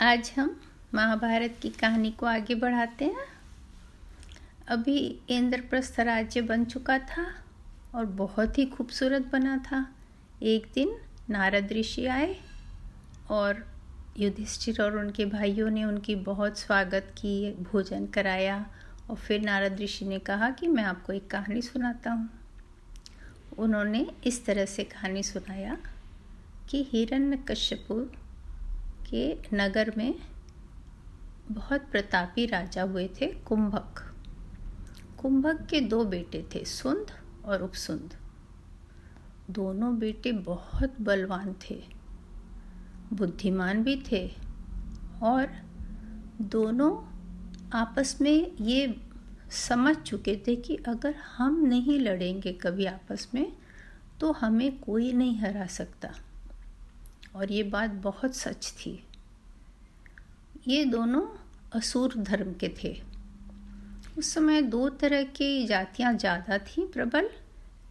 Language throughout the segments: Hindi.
आज हम महाभारत की कहानी को आगे बढ़ाते हैं। अभी इंद्रप्रस्थ राज्य बन चुका था और बहुत ही खूबसूरत बना था। एक दिन नारद ऋषि आए और युधिष्ठिर और उनके भाइयों ने उनकी बहुत स्वागत की, भोजन कराया और फिर नारद ऋषि ने कहा कि मैं आपको एक कहानी सुनाता हूँ। उन्होंने इस तरह से कहानी सुनाया कि हिरण्यकश्यपु के नगर में बहुत प्रतापी राजा हुए थे कुंभक। कुंभक के दो बेटे थे, सुंद और उपसुंद। दोनों बेटे बहुत बलवान थे, बुद्धिमान भी थे और दोनों आपस में ये समझ चुके थे कि अगर हम नहीं लड़ेंगे कभी आपस में तो हमें कोई नहीं हरा सकता। और ये बात बहुत सच थी। ये दोनों असुर धर्म के थे। उस समय दो तरह की जातियाँ ज़्यादा थी, प्रबल,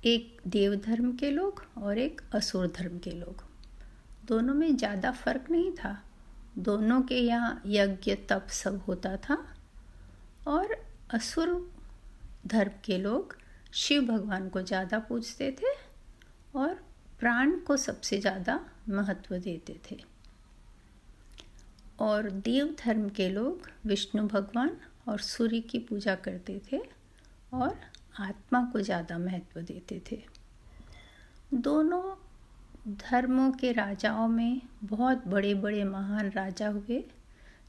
एक देव धर्म के लोग और एक असुर धर्म के लोग। दोनों में ज़्यादा फ़र्क नहीं था। दोनों के यहाँ यज्ञ, तप सब होता था और असुर धर्म के लोग शिव भगवान को ज़्यादा पूजते थे और प्राण को सबसे ज़्यादा महत्व देते थे। और देव धर्म के लोग विष्णु भगवान और सूर्य की पूजा करते थे और आत्मा को ज़्यादा महत्व देते थे। दोनों धर्मों के राजाओं में बहुत बड़े बड़े महान राजा हुए।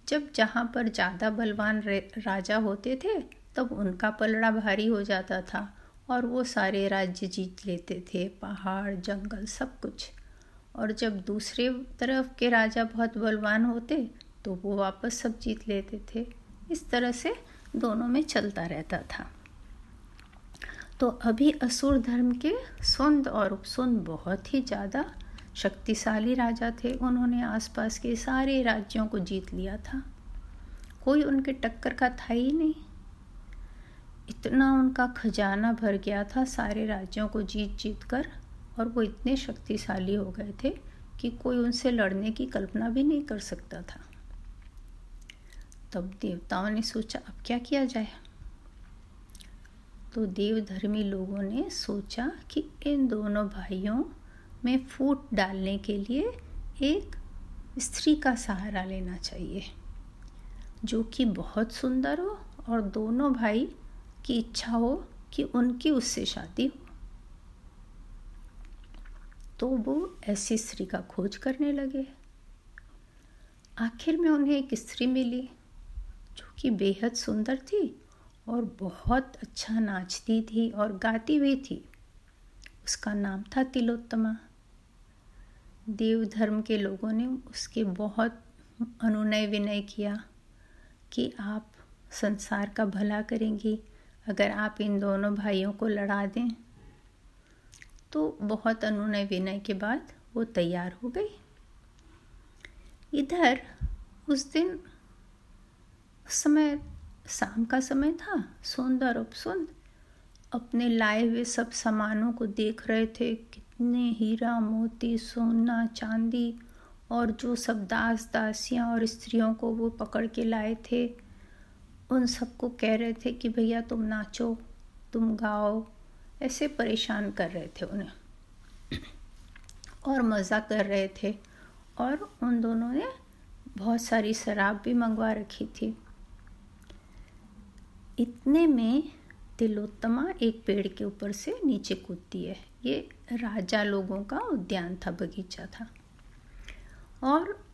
जब जहाँ पर ज़्यादा बलवान राजा होते थे, तब उनका पलड़ा भारी हो जाता था। और वो सारे राज्य जीत लेते थे, पहाड़, जंगल, सब कुछ। और जब दूसरे तरफ़ के राजा बहुत बलवान होते तो वो वापस सब जीत लेते थे। इस तरह से दोनों में चलता रहता था। तो अभी असुर धर्म के सुंद और उपसुंद बहुत ही ज़्यादा शक्तिशाली राजा थे। उन्होंने आसपास के सारे राज्यों को जीत लिया था। कोई उनके टक्कर का था ही नहीं। इतना उनका खजाना भर गया था सारे राज्यों को जीत जीत कर, और वो इतने शक्तिशाली हो गए थे कि कोई उनसे लड़ने की कल्पना भी नहीं कर सकता था। तब देवताओं ने सोचा, अब क्या किया जाए? तो देवधर्मी लोगों ने सोचा कि इन दोनों भाइयों में फूट डालने के लिए एक स्त्री का सहारा लेना चाहिए, जो कि बहुत सुंदर हो, और दोनों भाई की इच्छा हो कि उनकी उससे शादी हो। तो वो ऐसी स्त्री का खोज करने लगे। आखिर में उन्हें एक स्त्री मिली, जो कि बेहद सुंदर थी और बहुत अच्छा नाचती थी और गाती भी थी। उसका नाम था तिलोत्तमा। देव धर्म के लोगों ने उसके बहुत अनुनय विनय किया कि आप संसार का भला करेंगी अगर आप इन दोनों भाइयों को लड़ा दें तो बहुत अनुनय विनय के बाद वो तैयार हो गई। इधर उस दिन उस समय, शाम का समय था सुंदर उपसुंद। अपने लाए हुए सब सामानों को देख रहे थे, कितने हीरा, मोती, सोना, चांदी, और जो सब दास दासियाँ और स्त्रियों को वो पकड़ के लाए थे उन सबको कह रहे थे कि भैया तुम नाचो, तुम गाओ। ऐसे परेशान कर रहे थे उन्हें। और मज़ा कर रहे थे। और उन दोनों ने बहुत सारी शराब भी मंगवा रखी थी। इतने में तिलोत्तमा एक पेड़ के ऊपर से नीचे कूदती है। ये राजा लोगों का उद्यान था, बगीचा था। और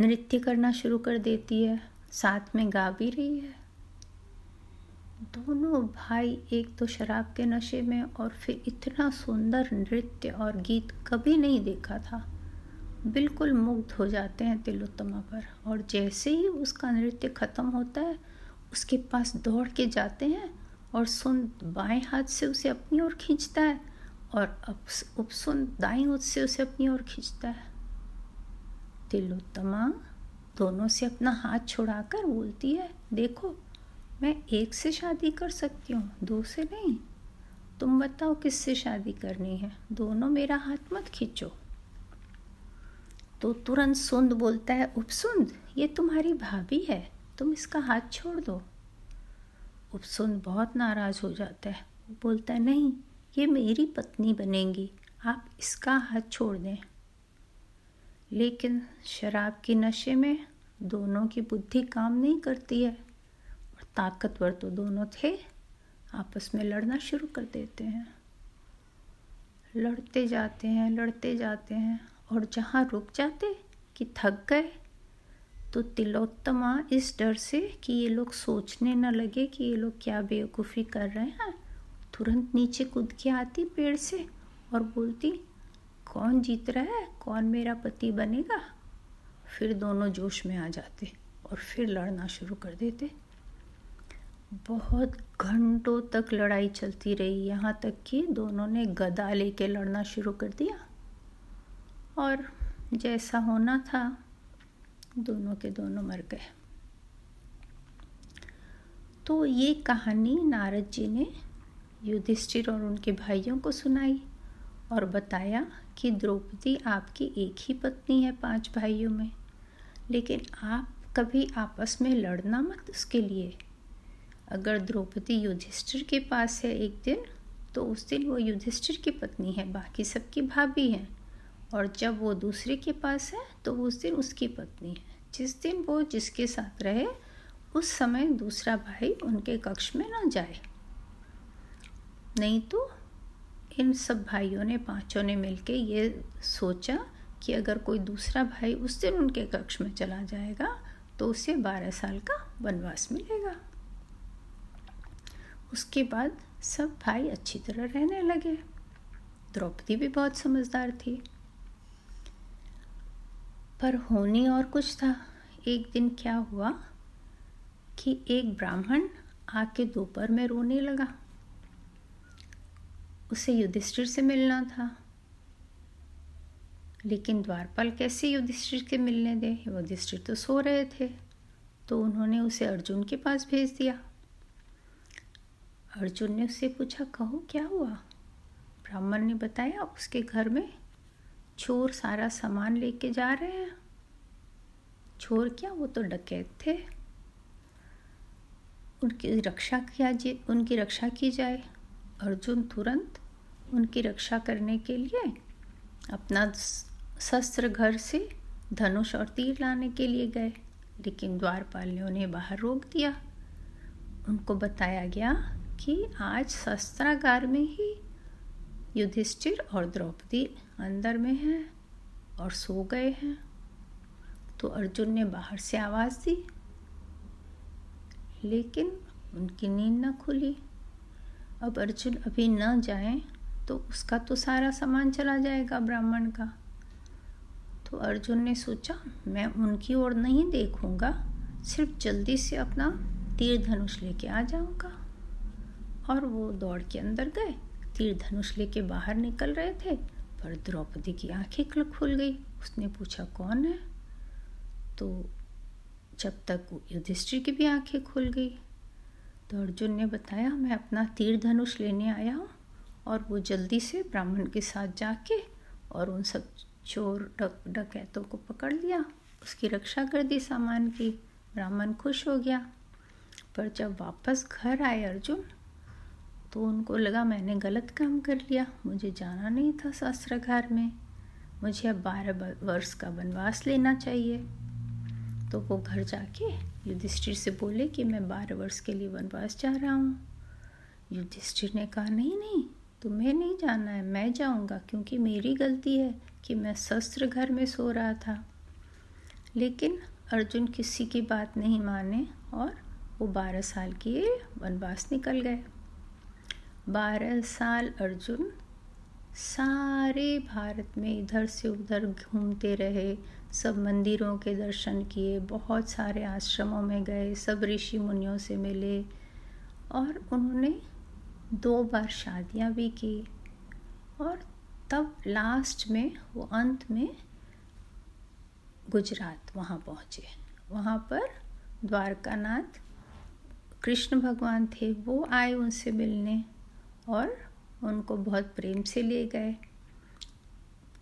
नृत्य करना शुरू कर देती है। साथ में गा भी रही है। दोनों भाई एक तो शराब के नशे में और फिर इतना सुंदर नृत्य और गीत कभी नहीं देखा था। बिल्कुल मुग्ध हो जाते हैं तिलोत्तमा पर और जैसे ही उसका नृत्य ख़त्म होता है, उसके पास दौड़ के जाते हैं और सुन बाएँ हाथ से उसे अपनी ओर खींचता है और उपसुन दाएँ हाथ से उसे अपनी ओर खींचता है। तिलोत्तमा दोनों से अपना हाथ छुड़ाकर बोलती है, देखो मैं एक से शादी कर सकती हूँ, दो से नहीं। तुम बताओ किससे शादी करनी है? दोनों मेरा हाथ मत खींचो। तो तुरंत सुंद बोलता है, उपसुंद, ये तुम्हारी भाभी है, तुम इसका हाथ छोड़ दो। उपसुंद बहुत नाराज़ हो जाता है वो बोलता है, नहीं, ये मेरी पत्नी बनेगी, आप इसका हाथ छोड़ दें। लेकिन शराब के नशे में दोनों की बुद्धि काम नहीं करती है। ताकतवर तो दोनों थे, आपस में लड़ना शुरू कर देते हैं। लड़ते जाते हैं, लड़ते जाते हैं, और जहाँ रुक जाते कि थक गए तो तिलोत्तमा इस डर से कि ये लोग सोचने न लगे कि ये लोग क्या बेवकूफ़ी कर रहे हैं, तुरंत नीचे कूद के आती पेड़ से और बोलती, कौन जीत रहा है? कौन मेरा पति बनेगा? फिर दोनों जोश में आ जाते और फिर लड़ना शुरू कर देते। बहुत घंटों तक लड़ाई चलती रही। यहाँ तक कि दोनों ने गदा लेके लड़ना शुरू कर दिया। और जैसा होना था, दोनों के दोनों मर गए। तो ये कहानी नारद जी ने युधिष्ठिर और उनके भाइयों को सुनाई और बताया कि द्रौपदी आपकी एक ही पत्नी है पाँच भाइयों में, लेकिन आप कभी आपस में लड़ना मत उसके लिए। अगर द्रौपदी युधिष्ठिर के पास है एक दिन तो उस दिन वो युधिष्ठिर की पत्नी है, बाकी सबकी भाभी हैं। और जब वो दूसरे के पास है तो उस दिन उसकी पत्नी है। जिस दिन वो जिसके साथ रहे, उस समय दूसरा भाई उनके कक्ष में ना जाए। नहीं तो इन सब भाइयों ने, पाँचों ने मिलके ये सोचा कि अगर कोई दूसरा भाई उस दिन उनके कक्ष में चला जाएगा तो उसे बारह साल का वनवास मिलेगा। उसके बाद सब भाई अच्छी तरह रहने लगे। द्रौपदी भी बहुत समझदार थी। पर होनी और कुछ था। एक दिन क्या हुआ कि एक ब्राह्मण आके दोपहर में रोने लगा। उसे युधिष्ठिर से मिलना था। लेकिन द्वारपाल कैसे युधिष्ठिर के मिलने दे? युधिष्ठिर तो सो रहे थे तो उन्होंने उसे अर्जुन के पास भेज दिया। अर्जुन ने उससे पूछा, कहो, क्या हुआ? ब्राह्मण ने बताया, उसके घर में चोर सारा सामान लेके जा रहे हैं। चोर क्या? वो तो डकैत थे। उनकी रक्षा किया उनकी रक्षा की जाए। अर्जुन तुरंत उनकी रक्षा करने के लिए अपना शस्त्र घर से धनुष और तीर लाने के लिए गए, लेकिन द्वारपाल ने उन्हें बाहर रोक दिया। उनको बताया गया कि आज शस्त्रागार में ही युधिष्ठिर और द्रौपदी अंदर में हैं और सो गए हैं। तो अर्जुन ने बाहर से आवाज़ दी, लेकिन उनकी नींद न खुली। अब अर्जुन अभी न जाए तो उसका तो सारा सामान चला जाएगा ब्राह्मण का। तो अर्जुन ने सोचा, मैं उनकी ओर नहीं देखूँगा, सिर्फ़ जल्दी से अपना तीर धनुष लेके आ जाऊँगा। और वो दौड़ के अंदर गए। तीर धनुष लेके बाहर निकल रहे थे, पर द्रौपदी की आँखें खुल गई। उसने पूछा, कौन है? तो जब तक युधिष्ठिर की भी आँखें खुल गई। तो अर्जुन ने बताया, मैं अपना तीर धनुष लेने आया हूँ और वो जल्दी से ब्राह्मण के साथ जाके और उन सब चोर डक, डकैतों को पकड़ लिया। उसकी रक्षा कर दी सामान की। ब्राह्मण खुश हो गया। पर जब वापस घर आए अर्जुन तो उनको लगा मैंने गलत काम कर लिया। मुझे जाना नहीं था शास्त्रागार में। मुझे अब बारह वर्ष का वनवास लेना चाहिए। तो वो घर जाके युधिष्ठिर से बोले कि मैं बारह वर्ष के लिए वनवास जा रहा हूँ। युधिष्ठिर ने कहा, नहीं नहीं, तुम्हें नहीं जाना है। मैं जाऊँगा क्योंकि मेरी गलती है कि मैं शस्त्र घर में सो रहा था। लेकिन अर्जुन किसी की बात नहीं माने और वो बारह साल के वनवास निकल गए। बारह साल अर्जुन, सारे भारत में इधर से उधर घूमते रहे, सब मंदिरों के दर्शन किए, बहुत सारे आश्रमों में गए, सब ऋषि मुनियों से मिले और उन्होंने दो बार शादियाँ भी की और तब लास्ट में, वो अंत में गुजरात वहाँ पहुँचे। वहाँ पर द्वारकानाथ, कृष्ण भगवान थे, वो आए उनसे मिलने। और उनको बहुत प्रेम से ले गए।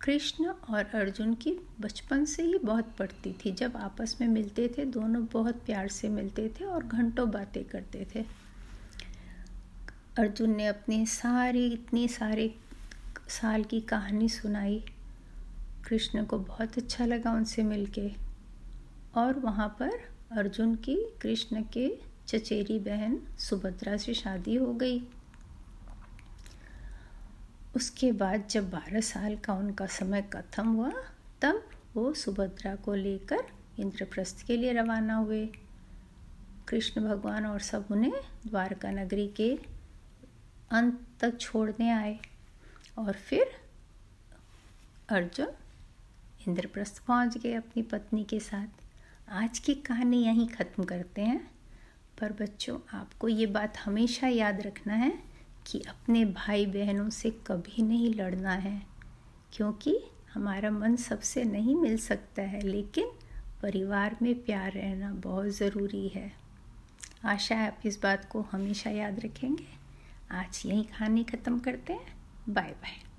कृष्ण और अर्जुन की बचपन से ही बहुत पड़ती थी। जब आपस में मिलते थे, दोनों बहुत प्यार से मिलते थे और घंटों बातें करते थे। अर्जुन ने अपनी सारी, इतनी सारे साल की कहानी सुनाई। कृष्ण को बहुत अच्छा लगा उनसे मिलके। और वहाँ पर अर्जुन की कृष्ण के चचेरी बहन सुभद्रा से शादी हो गई। उसके बाद जब बारह साल का उनका समय खत्म हुआ, तब वो सुभद्रा को लेकर इंद्रप्रस्थ के लिए रवाना हुए। कृष्ण भगवान और सब उन्हें द्वारका नगरी के अंत तक छोड़ने आए और फिर अर्जुन इंद्रप्रस्थ पहुँच गए अपनी पत्नी के साथ। आज की कहानी यहीं ख़त्म करते हैं। पर बच्चों, आपको ये बात हमेशा याद रखना है कि अपने भाई बहनों से कभी नहीं लड़ना है, क्योंकि हमारा मन सबसे नहीं मिल सकता है, लेकिन परिवार में प्यार रहना बहुत ज़रूरी है। आशा है आप इस बात को हमेशा याद रखेंगे। आज यही कहानी ख़त्म करते हैं। Bye bye